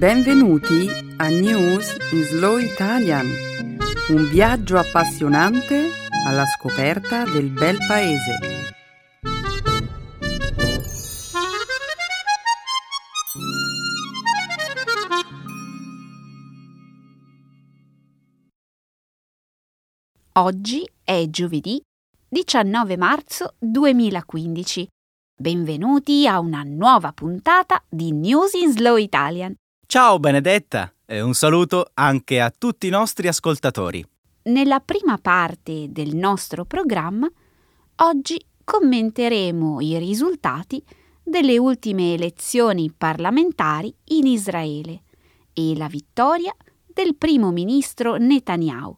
Benvenuti a News in Slow Italian, un viaggio appassionante alla scoperta del bel paese. Oggi è giovedì 19 marzo 2015. Benvenuti a una nuova puntata di News in Slow Italian. Ciao Benedetta e un saluto anche a tutti i nostri ascoltatori. Nella prima parte del nostro programma, oggi commenteremo i risultati delle ultime elezioni parlamentari in Israele e la vittoria del primo ministro Netanyahu.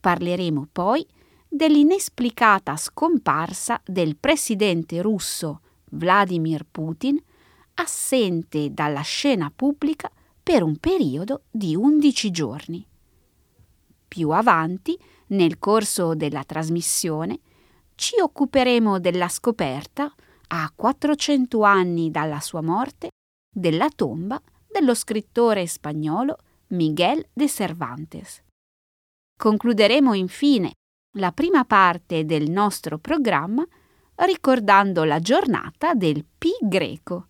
Parleremo poi dell'inesplicata scomparsa del presidente russo Vladimir Putin, assente dalla scena pubblica per un periodo di 11 giorni. Più avanti, nel corso della trasmissione, ci occuperemo della scoperta, a 400 anni dalla sua morte, della tomba dello scrittore spagnolo Miguel de Cervantes. Concluderemo infine la prima parte del nostro programma ricordando la giornata del Pi greco,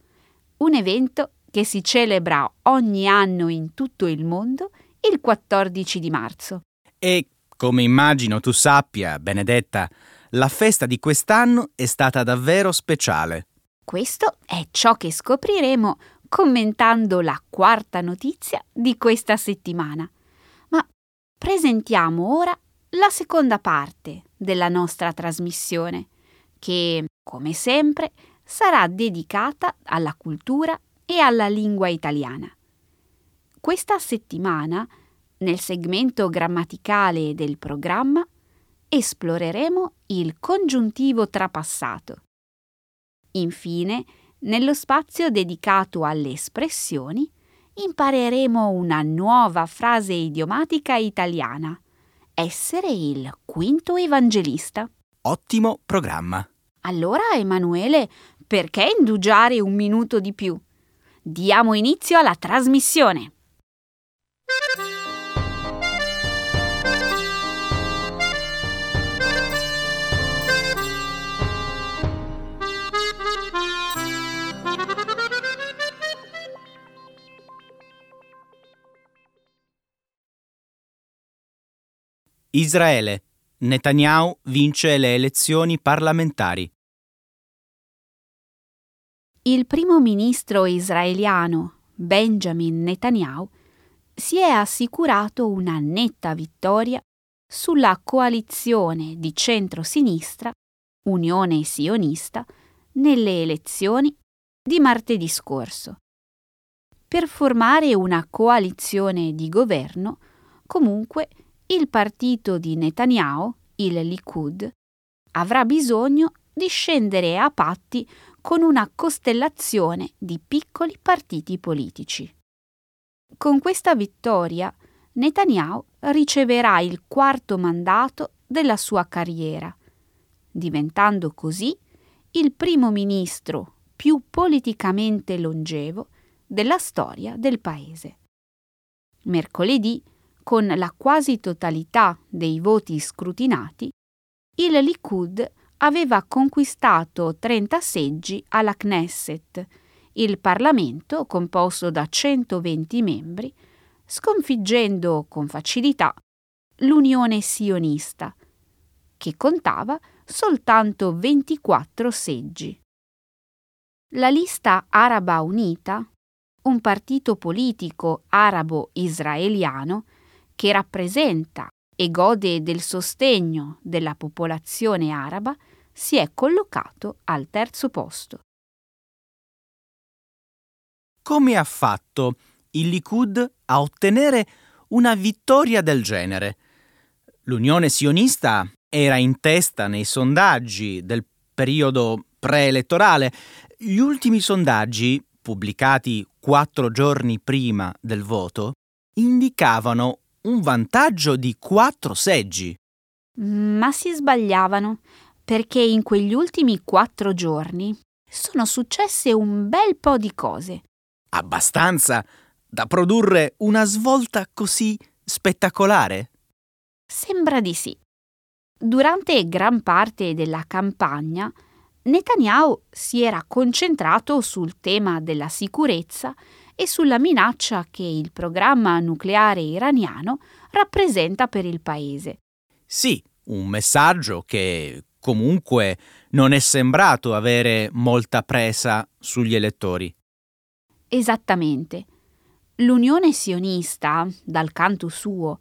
un evento che si celebra ogni anno in tutto il mondo il 14 di marzo. E come immagino tu sappia, Benedetta, la festa di quest'anno è stata davvero speciale. Questo è ciò che scopriremo commentando la quarta notizia di questa settimana. Ma presentiamo ora la seconda parte della nostra trasmissione, che, come sempre, sarà dedicata alla cultura e alla lingua italiana. Questa settimana, nel segmento grammaticale del programma, esploreremo il congiuntivo trapassato. Infine, nello spazio dedicato alle espressioni, impareremo una nuova frase idiomatica italiana essere il quinto evangelista. Ottimo programma. Allora, Emanuele, perché indugiare un minuto di più? Diamo inizio alla trasmissione. Israele. Netanyahu vince le elezioni parlamentari. Il primo ministro israeliano Benjamin Netanyahu si è assicurato una netta vittoria sulla coalizione di centro-sinistra Unione Sionista nelle elezioni di martedì scorso. Per formare una coalizione di governo, comunque, il partito di Netanyahu, il Likud, avrà bisogno di scendere a patti con una costellazione di piccoli partiti politici. Con questa vittoria Netanyahu riceverà il quarto mandato della sua carriera, diventando così il primo ministro più politicamente longevo della storia del paese. Mercoledì con la quasi totalità dei voti scrutinati, il Likud aveva conquistato 30 seggi alla Knesset, il Parlamento composto da 120 membri, sconfiggendo con facilità l'Unione sionista, che contava soltanto 24 seggi. La lista Araba Unita, un partito politico arabo-israeliano, che rappresenta e gode del sostegno della popolazione araba, si è collocato al terzo posto. Come ha fatto il Likud a ottenere una vittoria del genere? L'Unione sionista era in testa nei sondaggi del periodo preelettorale. Gli ultimi sondaggi, pubblicati quattro giorni prima del voto, indicavano un vantaggio di quattro seggi. Ma si sbagliavano, perché in quegli ultimi quattro giorni sono successe un bel po' di cose. Abbastanza da produrre una svolta così spettacolare? Sembra di sì. Durante gran parte della campagna, Netanyahu si era concentrato sul tema della sicurezza e sulla minaccia che il programma nucleare iraniano rappresenta per il paese. Sì, un messaggio che comunque non è sembrato avere molta presa sugli elettori. Esattamente. L'Unione sionista, dal canto suo,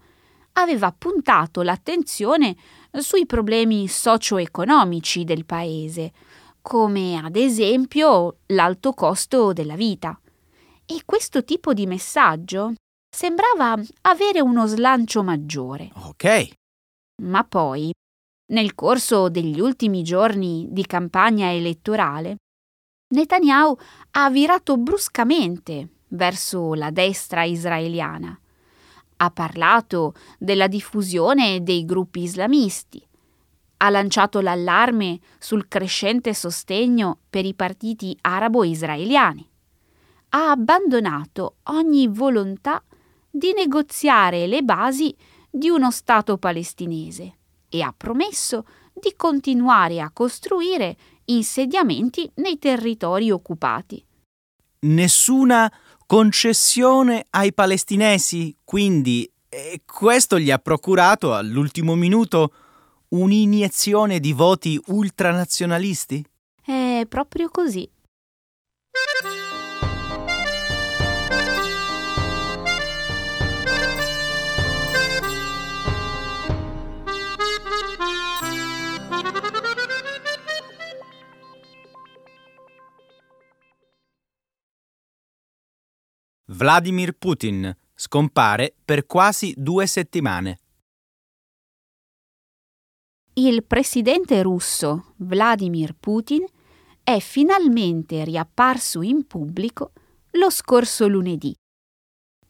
aveva puntato l'attenzione sui problemi socio-economici del paese, come ad esempio l'alto costo della vita. E questo tipo di messaggio sembrava avere uno slancio maggiore. Ok. Ma poi, nel corso degli ultimi giorni di campagna elettorale, Netanyahu ha virato bruscamente verso la destra israeliana. Ha parlato della diffusione dei gruppi islamisti. Ha lanciato l'allarme sul crescente sostegno per i partiti arabo-israeliani. Ha abbandonato ogni volontà di negoziare le basi di uno Stato palestinese e ha promesso di continuare a costruire insediamenti nei territori occupati. Nessuna concessione ai palestinesi, quindi e questo gli ha procurato all'ultimo minuto un'iniezione di voti ultranazionalisti? È proprio così. Vladimir Putin scompare per quasi due settimane. Il presidente russo Vladimir Putin è finalmente riapparso in pubblico lo scorso lunedì,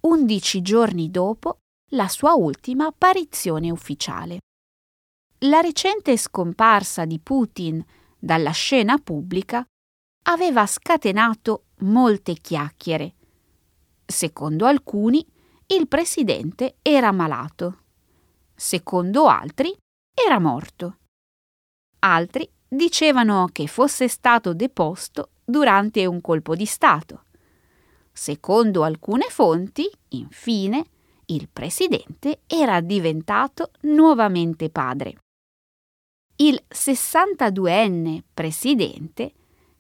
undici giorni dopo la sua ultima apparizione ufficiale. La recente scomparsa di Putin dalla scena pubblica aveva scatenato molte chiacchiere Secondo alcuni, il presidente era malato. Secondo altri, era morto. Altri dicevano che fosse stato deposto durante un colpo di Stato. Secondo alcune fonti, infine, il presidente era diventato nuovamente padre. Il 62enne presidente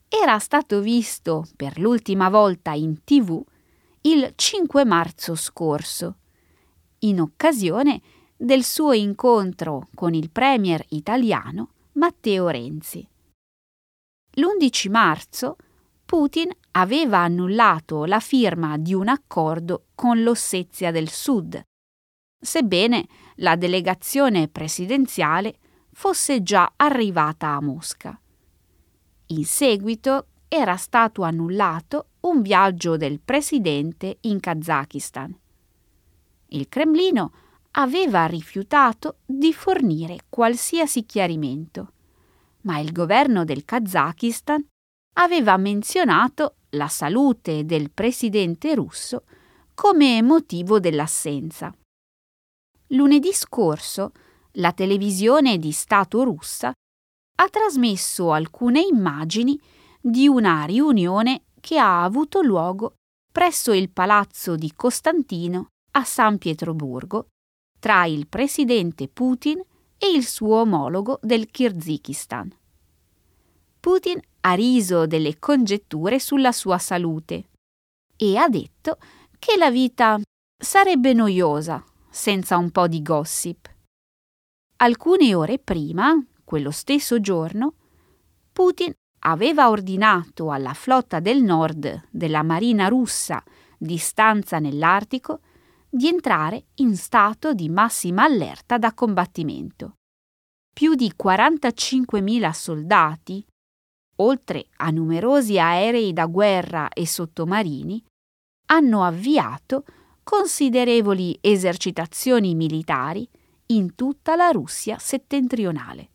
era stato visto per l'ultima volta in tv il 5 marzo scorso, in occasione del suo incontro con il premier italiano Matteo Renzi. L'11 marzo Putin aveva annullato la firma di un accordo con l'Ossetia del Sud, sebbene la delegazione presidenziale fosse già arrivata a Mosca. In seguito era stato annullato un viaggio del presidente in Kazakistan. Il Cremlino aveva rifiutato di fornire qualsiasi chiarimento, ma il governo del Kazakistan aveva menzionato la salute del presidente russo come motivo dell'assenza. Lunedì scorso la televisione di Stato russa ha trasmesso alcune immagini di una riunione che ha avuto luogo presso il palazzo di Costantino a San Pietroburgo tra il presidente Putin e il suo omologo del Kirghizistan. Putin ha riso delle congetture sulla sua salute e ha detto che la vita sarebbe noiosa senza un po' di gossip. Alcune ore prima, quello stesso giorno, Putin aveva ordinato alla flotta del nord della marina russa di stanza nell'Artico di entrare in stato di massima allerta da combattimento. Più di 45.000 soldati, oltre a numerosi aerei da guerra e sottomarini, hanno avviato considerevoli esercitazioni militari in tutta la Russia settentrionale.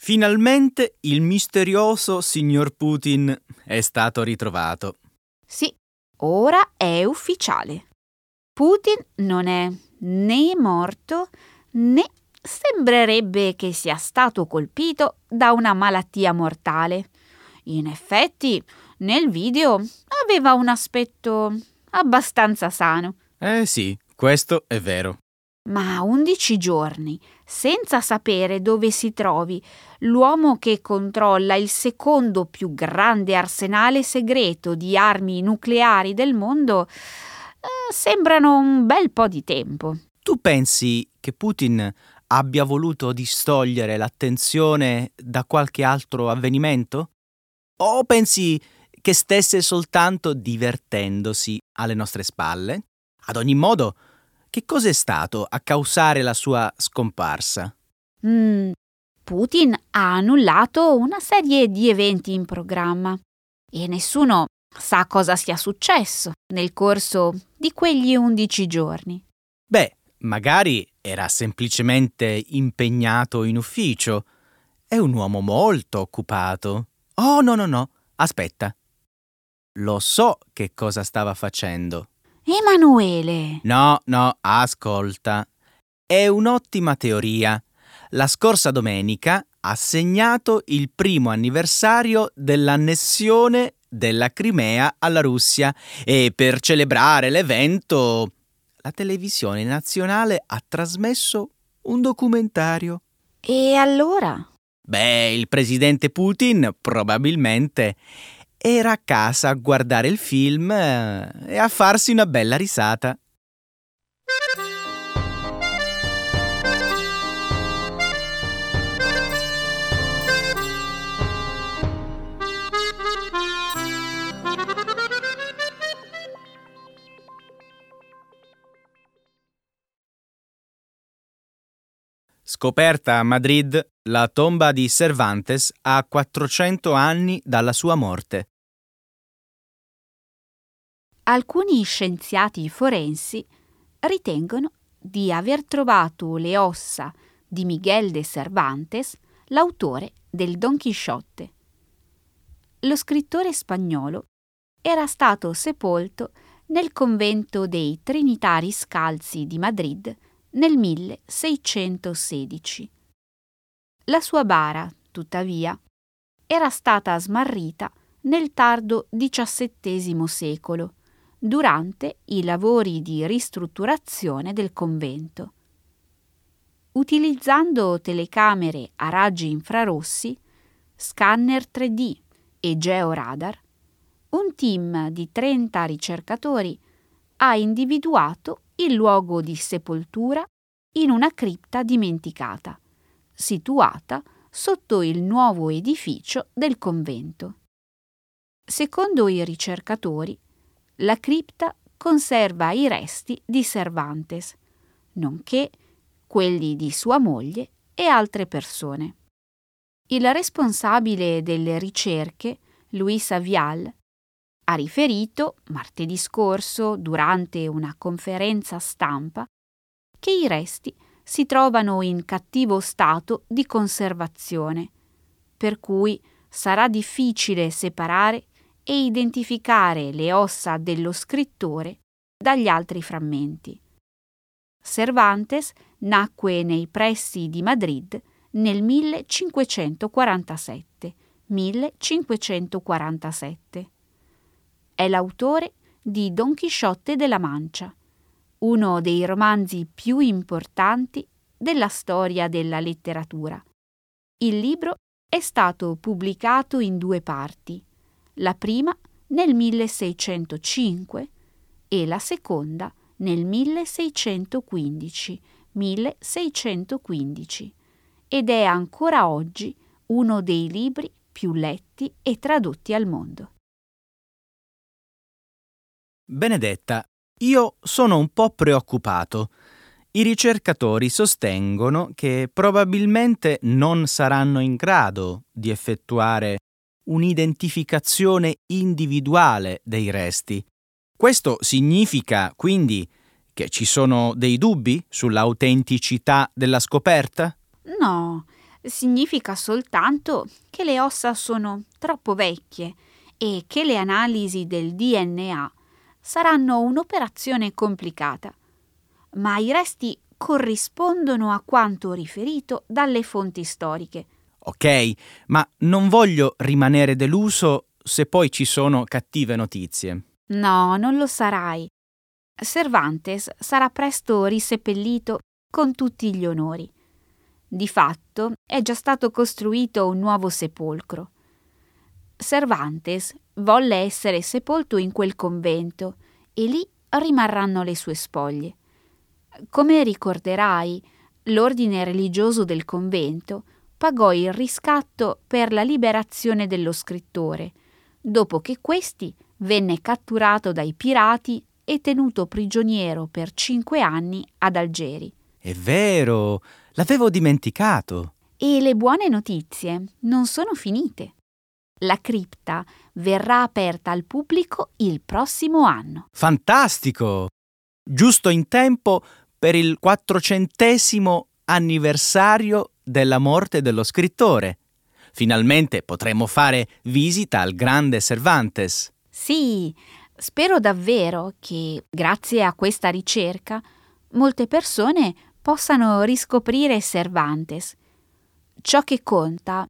Finalmente il misterioso signor Putin è stato ritrovato. Sì, Ora è ufficiale. Putin non è né morto né sembrerebbe che sia stato colpito da una malattia mortale. In effetti, nel video aveva un aspetto abbastanza sano. Eh sì, questo è vero. Ma undici giorni, senza sapere dove si trovi, l'uomo che controlla il secondo più grande arsenale segreto di armi nucleari del mondo, eh, sembrano un bel po' di tempo. Tu pensi che Putin abbia voluto distogliere l'attenzione da qualche altro avvenimento? O pensi che stesse soltanto divertendosi alle nostre spalle? Ad ogni modo, che cos'è stato a causare la sua scomparsa? Mm, Putin ha annullato una serie di eventi in programma e nessuno sa cosa sia successo nel corso di quegli undici giorni. Beh, magari era semplicemente impegnato in ufficio. È un uomo molto occupato. Oh, no, no, no. Aspetta. Lo so che cosa stava facendo. Emanuele! No, no, ascolta. È un'ottima teoria. La scorsa domenica ha segnato il primo anniversario dell'annessione della Crimea alla Russia e per celebrare l'evento la televisione nazionale ha trasmesso un documentario. E allora? Beh, il presidente Putin probabilmente era a casa a guardare il film eh, e a farsi una bella risata. Scoperta a Madrid la tomba di Cervantes a 400 anni dalla sua morte. Alcuni scienziati forensi ritengono di aver trovato le ossa di Miguel de Cervantes, l'autore del Don Chisciotte. Lo scrittore spagnolo era stato sepolto nel convento dei Trinitari Scalzi di Madrid nel 1616. La sua bara, tuttavia, era stata smarrita nel tardo XVII secolo, durante i lavori di ristrutturazione del convento. Utilizzando telecamere a raggi infrarossi, scanner 3D e georadar, un team di 30 ricercatori ha individuato il luogo di sepoltura in una cripta dimenticata, situata sotto il nuovo edificio del convento. Secondo i ricercatori, la cripta conserva i resti di Cervantes, nonché quelli di sua moglie e altre persone. Il responsabile delle ricerche, Luisa Vial, ha riferito martedì scorso, durante una conferenza stampa, che i resti si trovano in cattivo stato di conservazione, per cui sarà difficile separare e identificare le ossa dello scrittore dagli altri frammenti. Cervantes nacque nei pressi di Madrid nel 1547. 1547 è l'autore di Don Chisciotte della Mancia, uno dei romanzi più importanti della storia della letteratura. Il libro è stato pubblicato in due parti, la prima nel 1605 e la seconda nel 1615, 1615 ed è ancora oggi uno dei libri più letti e tradotti al mondo. Benedetta, io sono un po' preoccupato. I ricercatori sostengono che probabilmente non saranno in grado di effettuare un'identificazione individuale dei resti. Questo significa quindi che ci sono dei dubbi sull'autenticità della scoperta? No, significa soltanto che le ossa sono troppo vecchie e che le analisi del DNA saranno un'operazione complicata, ma i resti corrispondono a quanto riferito dalle fonti storiche. Ok, ma non voglio rimanere deluso se poi ci sono cattive notizie. No, non lo sarai. Cervantes sarà presto riseppellito con tutti gli onori. Di fatto è già stato costruito un nuovo sepolcro. Cervantes volle essere sepolto in quel convento e lì rimarranno le sue spoglie. Come ricorderai, l'ordine religioso del convento pagò il riscatto per la liberazione dello scrittore, dopo che questi venne catturato dai pirati e tenuto prigioniero per cinque anni ad Algeri. È vero, l'avevo dimenticato. E le buone notizie non sono finite. La cripta verrà aperta al pubblico il prossimo anno. Fantastico! Giusto in tempo per il quattrocentesimo anniversario della morte dello scrittore. Finalmente potremo fare visita al grande Cervantes. Sì, spero davvero che, grazie a questa ricerca, molte persone possano riscoprire Cervantes. Ciò che conta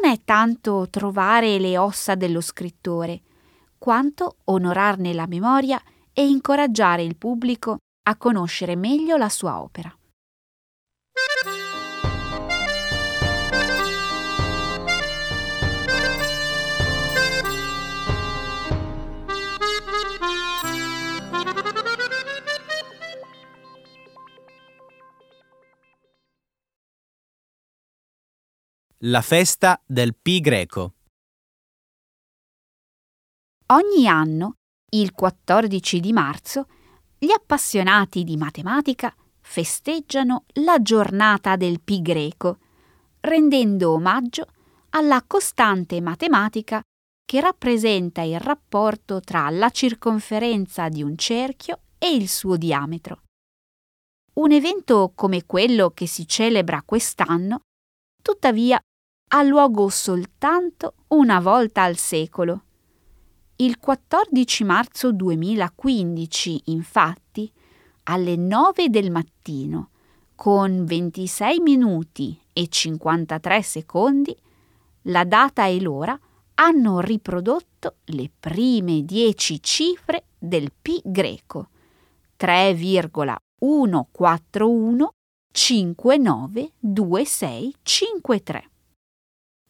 non è tanto trovare le ossa dello scrittore, quanto onorarne la memoria e incoraggiare il pubblico a conoscere meglio la sua opera. La festa del Pi greco. Ogni anno, il 14 di marzo, gli appassionati di matematica festeggiano la giornata del Pi greco, rendendo omaggio alla costante matematica che rappresenta il rapporto tra la circonferenza di un cerchio e il suo diametro. Un evento come quello che si celebra quest'anno, tuttavia, ha luogo soltanto una volta al secolo. Il 14 marzo 2015, infatti, alle 9 del mattino, con 26 minuti e 53 secondi, la data e l'ora hanno riprodotto le prime 10 cifre del pi greco, 3,141 592653.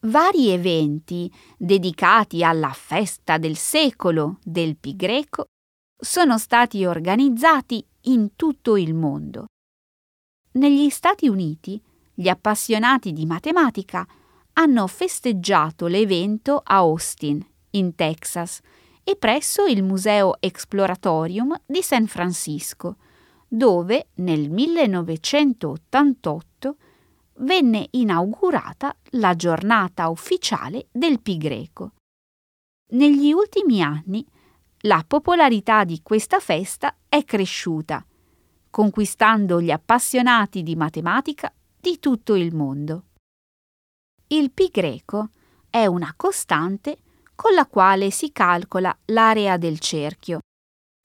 Vari eventi dedicati alla festa del secolo del Pi greco sono stati organizzati in tutto il mondo. Negli Stati Uniti gli appassionati di matematica hanno festeggiato l'evento a Austin, in Texas, e presso il Museo Exploratorium di San Francisco, dove nel 1988 venne inaugurata la giornata ufficiale del Pi greco. Negli ultimi anni la popolarità di questa festa è cresciuta, conquistando gli appassionati di matematica di tutto il mondo. Il pi greco è una costante con la quale si calcola l'area del cerchio,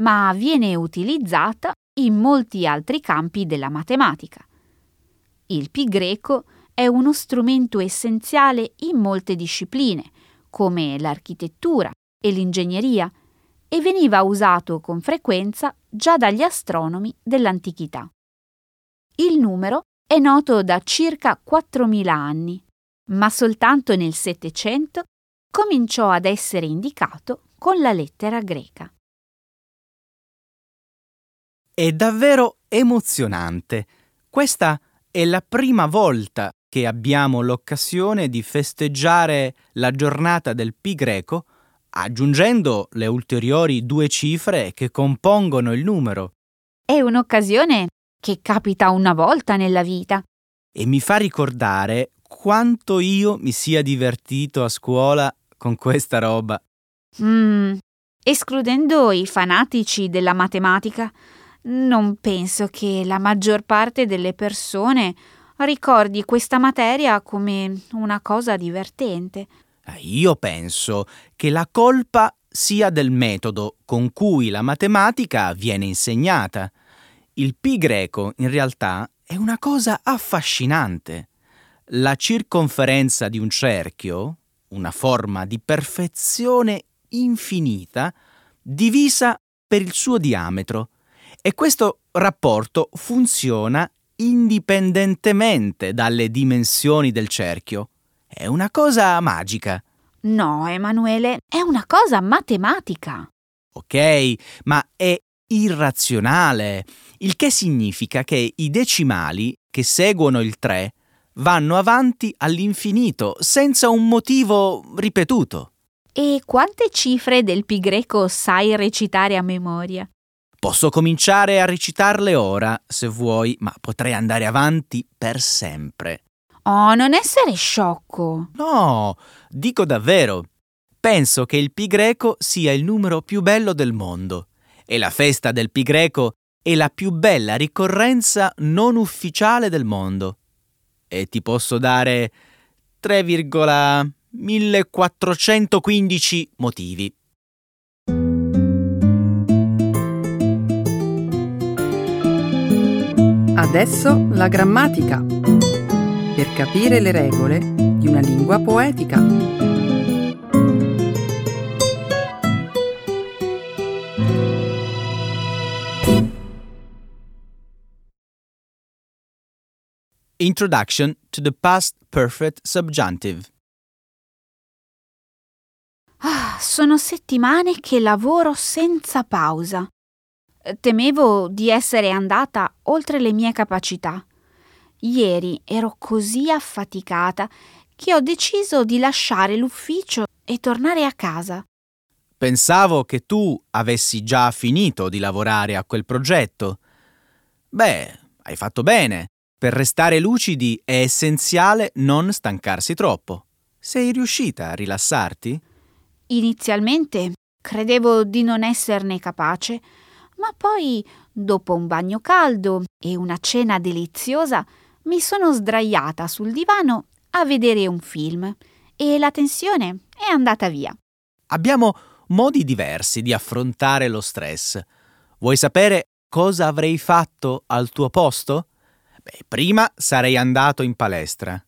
ma viene utilizzata in molti altri campi della matematica. Il pi greco è uno strumento essenziale in molte discipline, come l'architettura e l'ingegneria, e veniva usato con frequenza già dagli astronomi dell'antichità. Il numero è noto da circa 4.000 anni, ma soltanto nel Settecento cominciò ad essere indicato con la lettera greca. È davvero emozionante. Questa è la prima volta che abbiamo l'occasione di festeggiare la giornata del Pi greco, aggiungendo le ulteriori due cifre che compongono il numero. È un'occasione che capita una volta nella vita. E mi fa ricordare quanto io mi sia divertito a scuola con questa roba. Mm, escludendo i fanatici della matematica, non penso che la maggior parte delle persone ricordi questa materia come una cosa divertente. Io penso che la colpa sia del metodo con cui la matematica viene insegnata. Il pi greco in realtà è una cosa affascinante. La circonferenza di un cerchio, una forma di perfezione infinita, divisa per il suo diametro. E questo rapporto funziona indipendentemente dalle dimensioni del cerchio. È una cosa magica. No, Emanuele, è una cosa matematica. Ok, ma è irrazionale, il che significa che i decimali che seguono il 3 vanno avanti all'infinito senza un motivo ripetuto. E quante cifre del pi greco sai recitare a memoria? Posso cominciare a recitarle ora, se vuoi, ma potrei andare avanti per sempre. Oh, non essere sciocco. No, dico davvero. Penso che il pi greco sia il numero più bello del mondo e la festa del pi greco è la più bella ricorrenza non ufficiale del mondo. E ti posso dare 3,1415 motivi. Adesso la grammatica. Per capire le regole di una lingua poetica. Introduction to the past perfect subjunctive. Ah, sono settimane che lavoro senza pausa. Temevo di essere andata oltre le mie capacità. Ieri ero così affaticata che ho deciso di lasciare l'ufficio e tornare a casa. Pensavo che tu avessi già finito di lavorare a quel progetto. Beh, hai fatto bene. Per restare lucidi è essenziale non stancarsi troppo. Sei riuscita a rilassarti? Inizialmente credevo di non esserne capace, ma poi, dopo un bagno caldo e una cena deliziosa, mi sono sdraiata sul divano a vedere un film e la tensione è andata via. Abbiamo modi diversi di affrontare lo stress. Vuoi sapere cosa avrei fatto al tuo posto? Beh, prima sarei andato in palestra.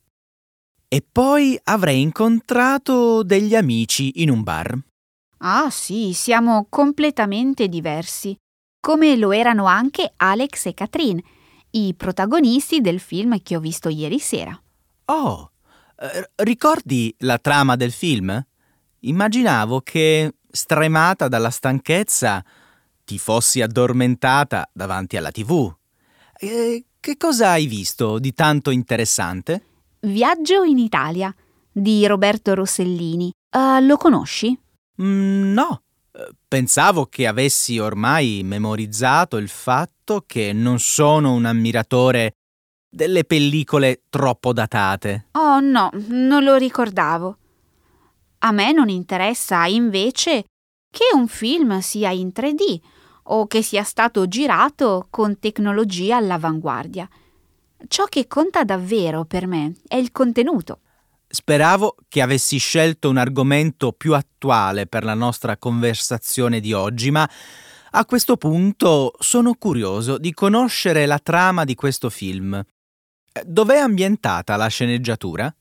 E poi avrei incontrato degli amici in un bar. Ah sì, siamo completamente diversi, come lo erano anche Alex e Catherine, i protagonisti del film che ho visto ieri sera. Oh, eh, ricordi la trama del film? Immaginavo che, stremata dalla stanchezza, ti fossi addormentata davanti alla tv. E che cosa hai visto di tanto interessante? Viaggio in Italia di Roberto Rossellini. Uh, lo conosci? Mm, no. Pensavo che avessi ormai memorizzato il fatto che non sono un ammiratore delle pellicole troppo datate. Oh no, non lo ricordavo. A me non interessa invece che un film sia in 3D o che sia stato girato con tecnologia all'avanguardia. Ciò che conta davvero per me è il contenuto. Speravo che avessi scelto un argomento più attuale per la nostra conversazione di oggi, ma a questo punto sono curioso di conoscere la trama di questo film. Dov'è ambientata la sceneggiatura?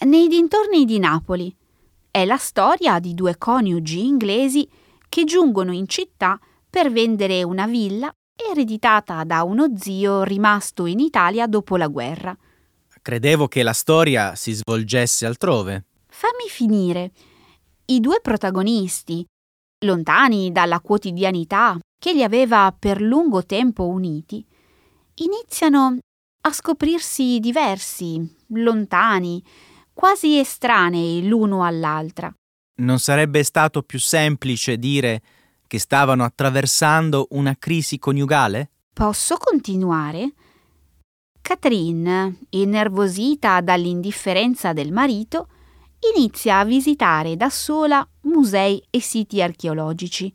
Nei dintorni di Napoli. È la storia di due coniugi inglesi che giungono in città per vendere una villa ereditata da uno zio rimasto in Italia dopo la guerra. Credevo che la storia si svolgesse altrove. Fammi finire. I due protagonisti, lontani dalla quotidianità che li aveva per lungo tempo uniti, iniziano a scoprirsi diversi, lontani, quasi estranei l'uno all'altra. Non sarebbe stato più semplice dire che stavano attraversando una crisi coniugale? Posso continuare? Catherine, innervosita dall'indifferenza del marito, inizia a visitare da sola musei e siti archeologici.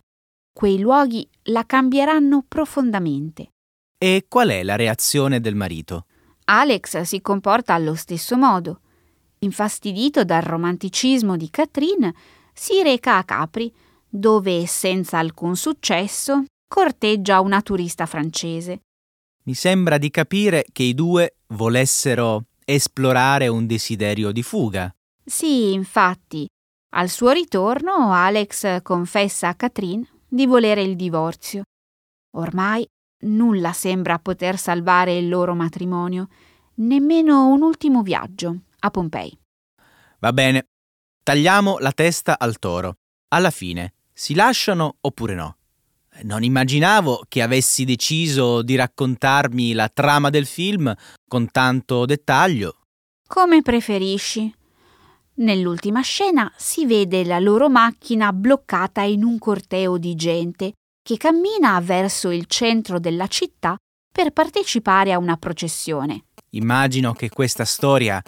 Quei luoghi la cambieranno profondamente. E qual è la reazione del marito? Alex si comporta allo stesso modo. Infastidito dal romanticismo di Catherine, si reca a Capri, dove, senza alcun successo, corteggia una turista francese. Mi sembra di capire che i due volessero esplorare un desiderio di fuga. Sì, infatti, al suo ritorno Alex confessa a Catherine di volere il divorzio. Ormai nulla sembra poter salvare il loro matrimonio, nemmeno un ultimo viaggio a Pompei. Va bene, tagliamo la testa al toro. Alla fine, si lasciano oppure no? Non immaginavo che avessi deciso di raccontarmi la trama del film con tanto dettaglio. Come preferisci. Nell'ultima scena si vede la loro macchina bloccata in un corteo di gente che cammina verso il centro della città per partecipare a una processione. Immagino che questa storia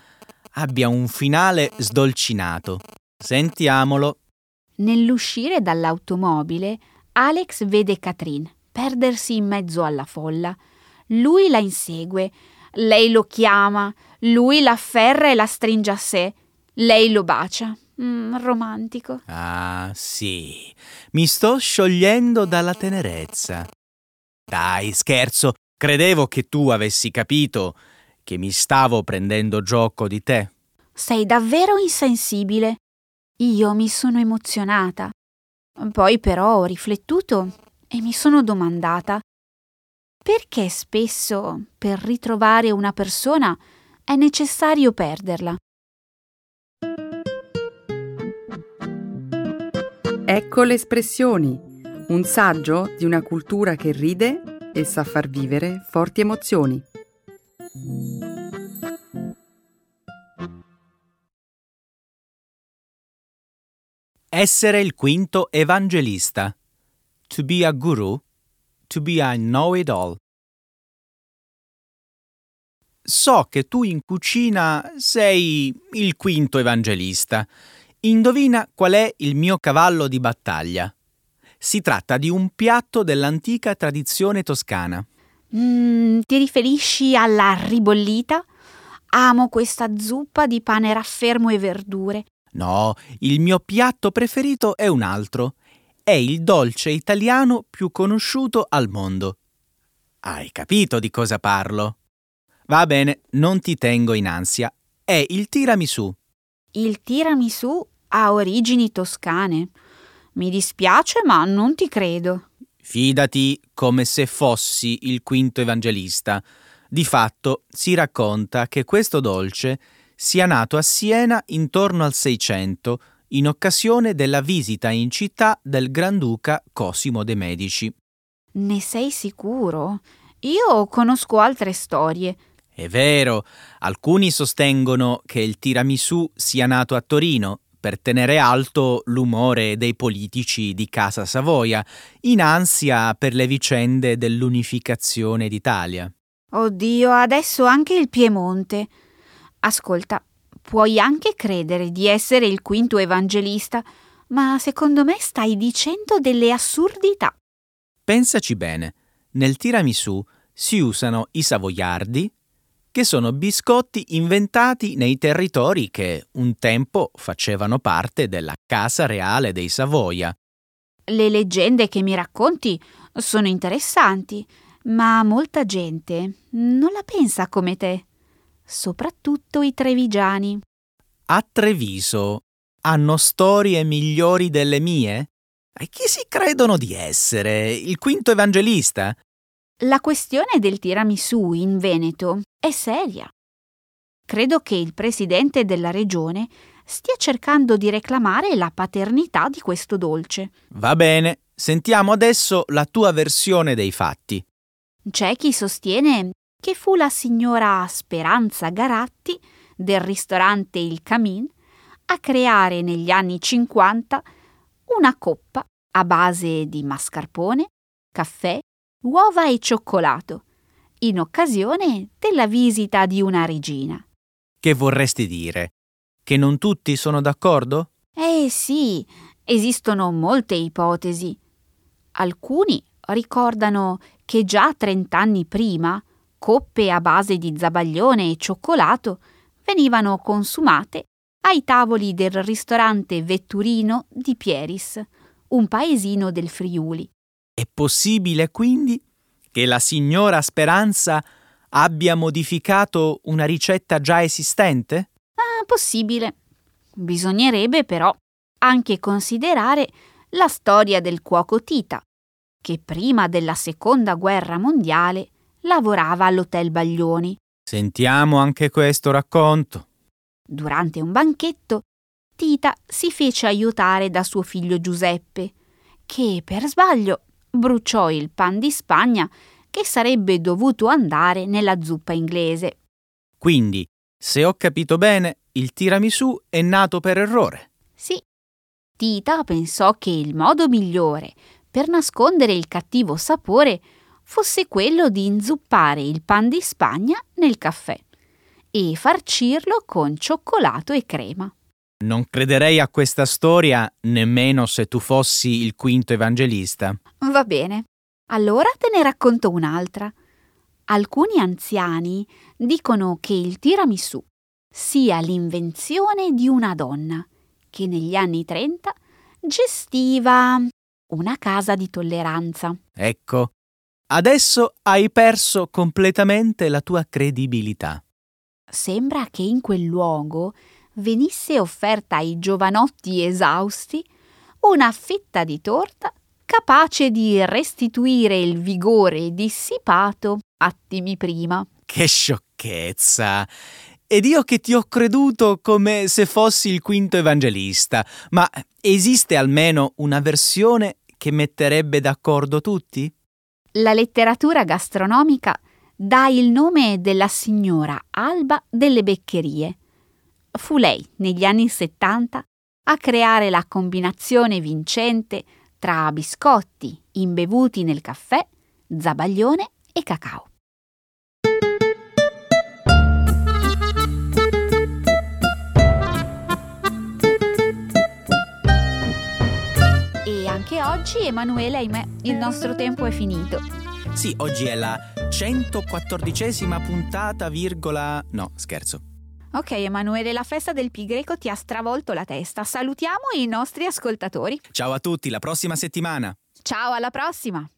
abbia un finale sdolcinato. Sentiamolo. Nell'uscire dall'automobile, Alex vede Catherine perdersi in mezzo alla folla. Lui la insegue, lei lo chiama, lui la afferra e la stringe a sé. Lei lo bacia. Mm, romantico. Ah, sì. Mi sto sciogliendo dalla tenerezza. Dai, scherzo. Credevo che tu avessi capito che mi stavo prendendo gioco di te. Sei davvero insensibile. Io mi sono emozionata. Poi però ho riflettuto e mi sono domandata perché spesso per ritrovare una persona è necessario perderla. Ecco le espressioni, un saggio di una cultura che ride e sa far vivere forti emozioni. Essere il quinto evangelista. To be a guru, to be a know-it-all. So che tu in cucina sei il quinto evangelista. Indovina qual è il mio cavallo di battaglia. Si tratta di un piatto dell'antica tradizione toscana. Mm, ti riferisci alla ribollita? Amo questa zuppa di pane raffermo e verdure. No, il mio piatto preferito è un altro. È il dolce italiano più conosciuto al mondo. Hai capito di cosa parlo? Va bene, non ti tengo in ansia. È il tiramisù. Il tiramisù ha origini toscane. Mi dispiace, ma non ti credo. Fidati come se fossi il quinto evangelista. Di fatto si racconta che questo dolce sia nato a Siena intorno al 600 in occasione della visita in città del Granduca Cosimo de' Medici. Ne sei sicuro? Io conosco altre storie. È vero, alcuni sostengono che il tiramisù sia nato a Torino per tenere alto l'umore dei politici di Casa Savoia, in ansia per le vicende dell'unificazione d'Italia. Oddio, adesso anche il Piemonte. Ascolta, puoi anche credere di essere il quinto evangelista, ma secondo me stai dicendo delle assurdità. Pensaci bene, nel tiramisù si usano i savoiardi, che sono biscotti inventati nei territori che un tempo facevano parte della casa reale dei Savoia. Le leggende che mi racconti sono interessanti, ma molta gente non la pensa come te, soprattutto i trevigiani. A Treviso hanno storie migliori delle mie? E chi si credono di essere? Il quinto evangelista? La questione del tiramisù in Veneto è seria. Credo che il presidente della regione stia cercando di reclamare la paternità di questo dolce. Va bene, sentiamo adesso la tua versione dei fatti. C'è chi sostiene che fu la signora Speranza Garatti del ristorante Il Camin a creare negli anni 50 una coppa a base di mascarpone, caffè, uova e cioccolato, in occasione della visita di una regina. Che vorresti dire? Che non tutti sono d'accordo? Eh sì, esistono molte ipotesi. Alcuni ricordano che già trent'anni prima coppe a base di zabaglione e cioccolato venivano consumate ai tavoli del ristorante vetturino di Pieris, un paesino del Friuli. È possibile quindi che la signora Speranza abbia modificato una ricetta già esistente? Ah, possibile. Bisognerebbe però anche considerare la storia del cuoco Tita, che prima della seconda guerra mondiale lavorava all'Hotel Baglioni. Sentiamo anche questo racconto. Durante un banchetto, Tita si fece aiutare da suo figlio Giuseppe, che per sbaglio bruciò il pan di Spagna che sarebbe dovuto andare nella zuppa inglese. Quindi, se ho capito bene, il tiramisù è nato per errore. Sì. Tita pensò che il modo migliore per nascondere il cattivo sapore fosse quello di inzuppare il pan di Spagna nel caffè e farcirlo con cioccolato e crema. Non crederei a questa storia nemmeno se tu fossi il quinto evangelista. Va bene. Allora te ne racconto un'altra. Alcuni anziani dicono che il tiramisù sia l'invenzione di una donna che negli anni 30 gestiva una casa di tolleranza. Ecco, adesso hai perso completamente la tua credibilità. Sembra che in quel luogo venisse offerta ai giovanotti esausti una fetta di torta capace di restituire il vigore dissipato attimi prima. Che sciocchezza! Ed io che ti ho creduto come se fossi il quinto evangelista, ma esiste almeno una versione che metterebbe d'accordo tutti? La letteratura gastronomica dà il nome della signora Alba delle Beccherie. Fu lei, negli anni 70, a creare la combinazione vincente tra biscotti imbevuti nel caffè, zabaglione e cacao. Oggi, Emanuele, ahimè, il nostro tempo è finito. Sì, oggi è la 114esima puntata, virgola... No, scherzo. Ok, Emanuele, la festa del pi greco ti ha stravolto la testa. Salutiamo i nostri ascoltatori. Ciao a tutti, la prossima settimana. Ciao, alla prossima.